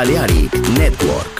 Balearic Network.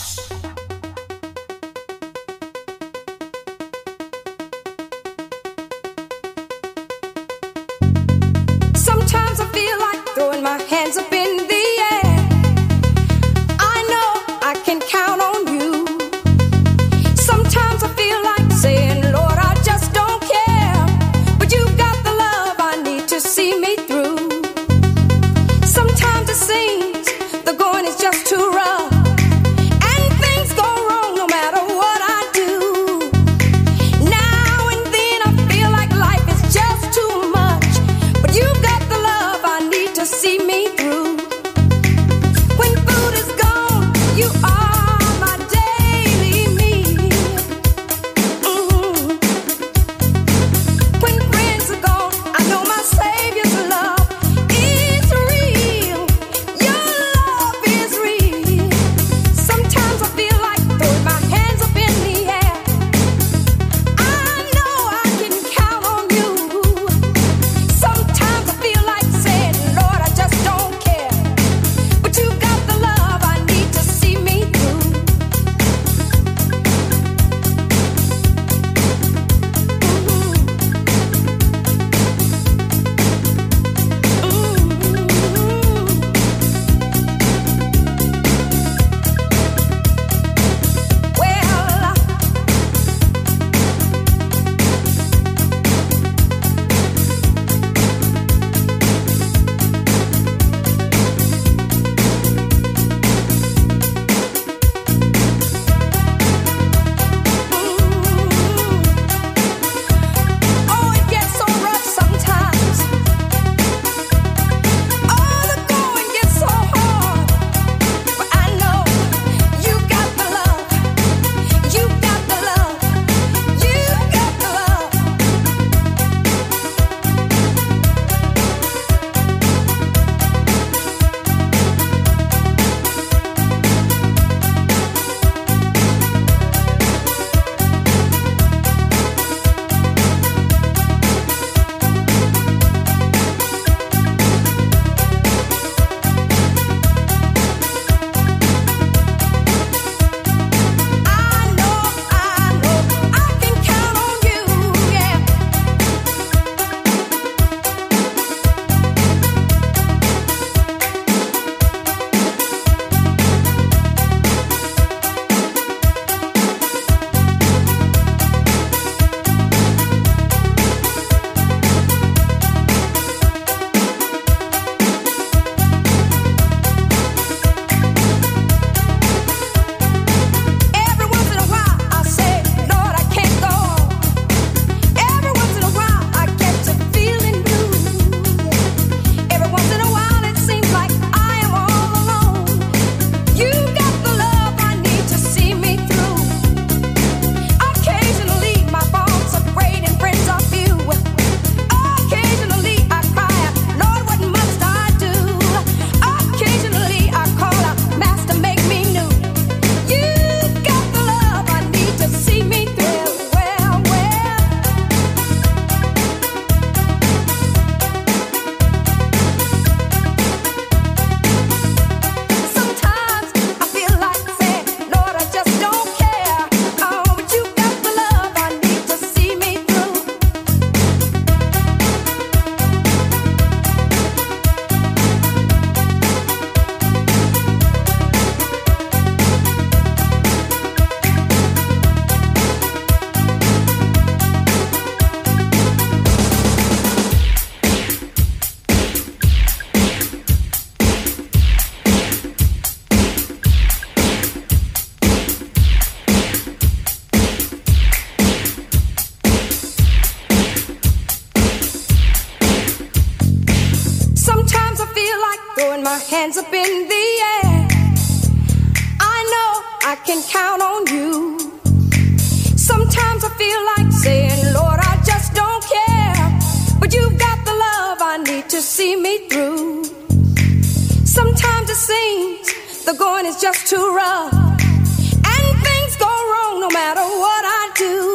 things, the going is just too rough. And things go wrong no matter what I do.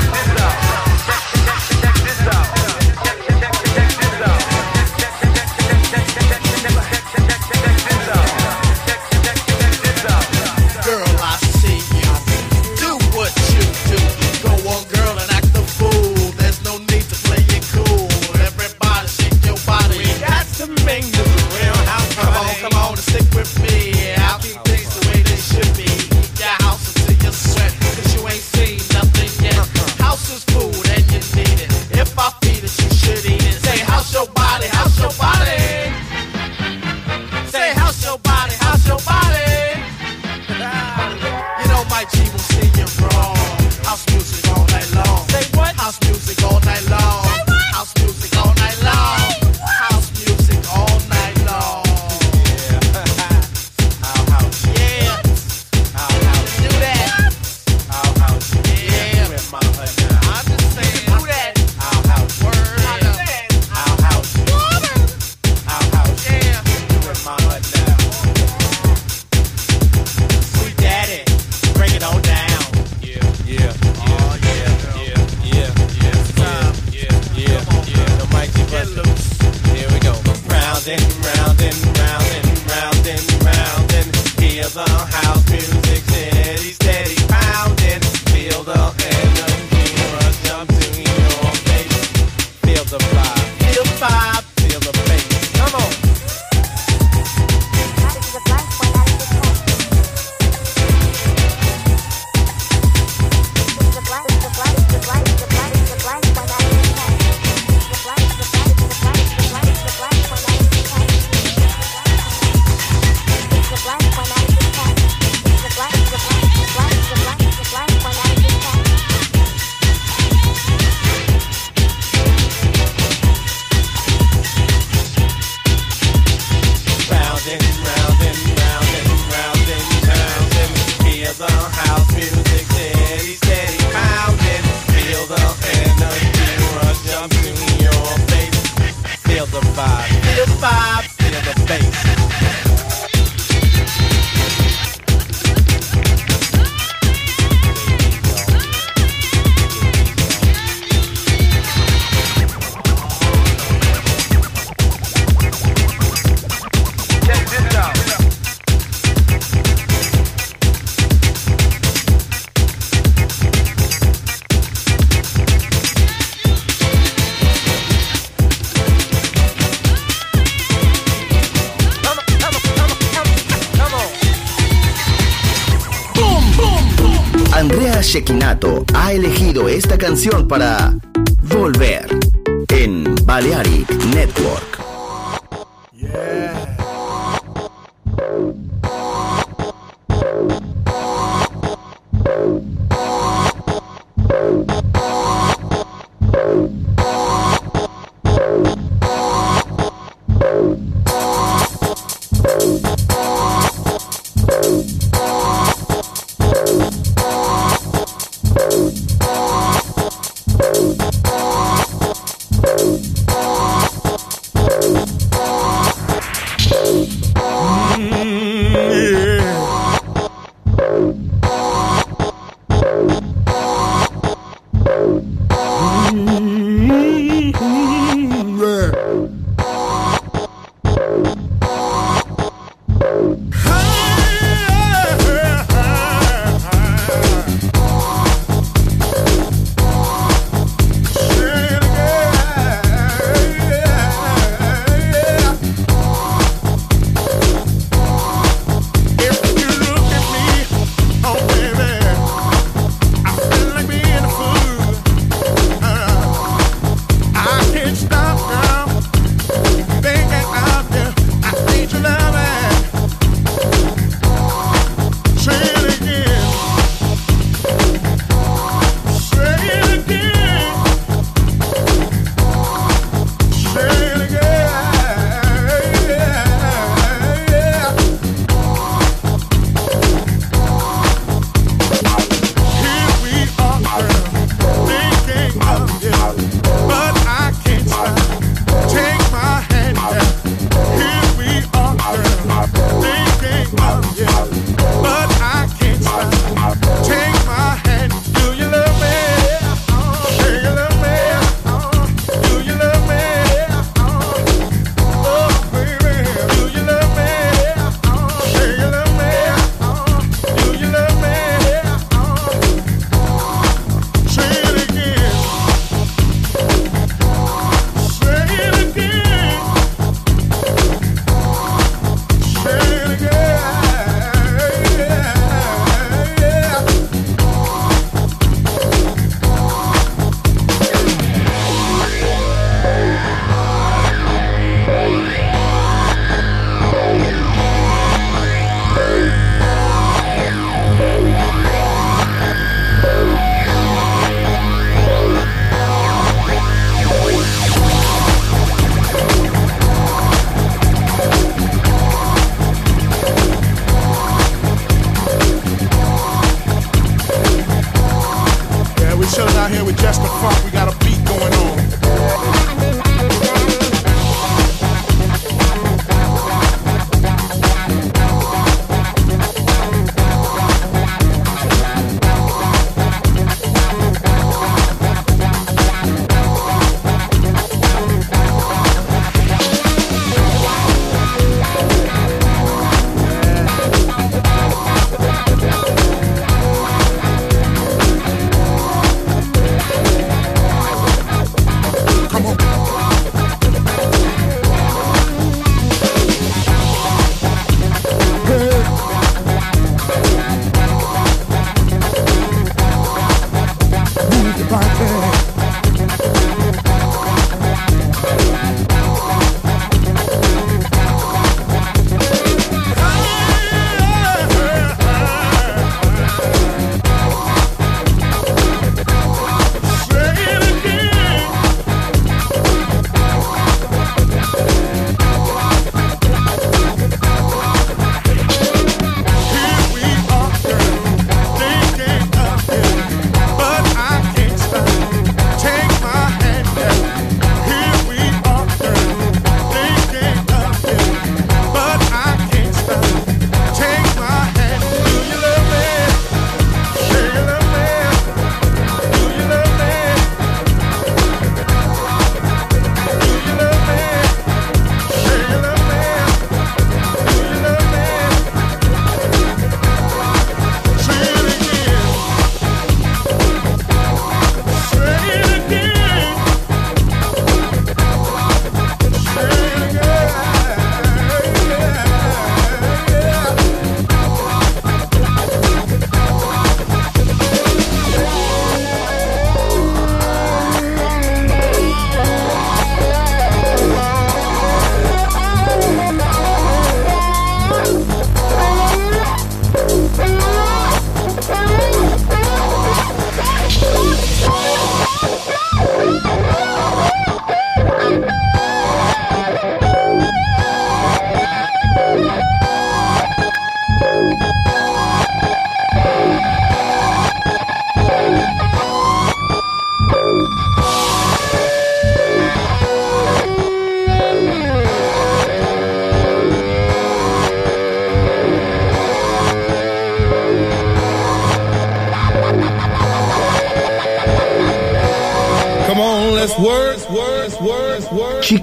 check this out.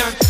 attention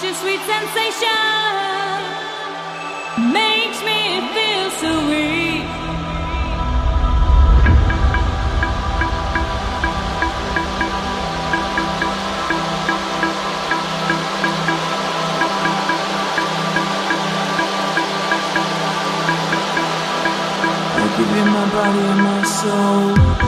Such a sweet sensation makes me feel so weak. I give you my body and my soul.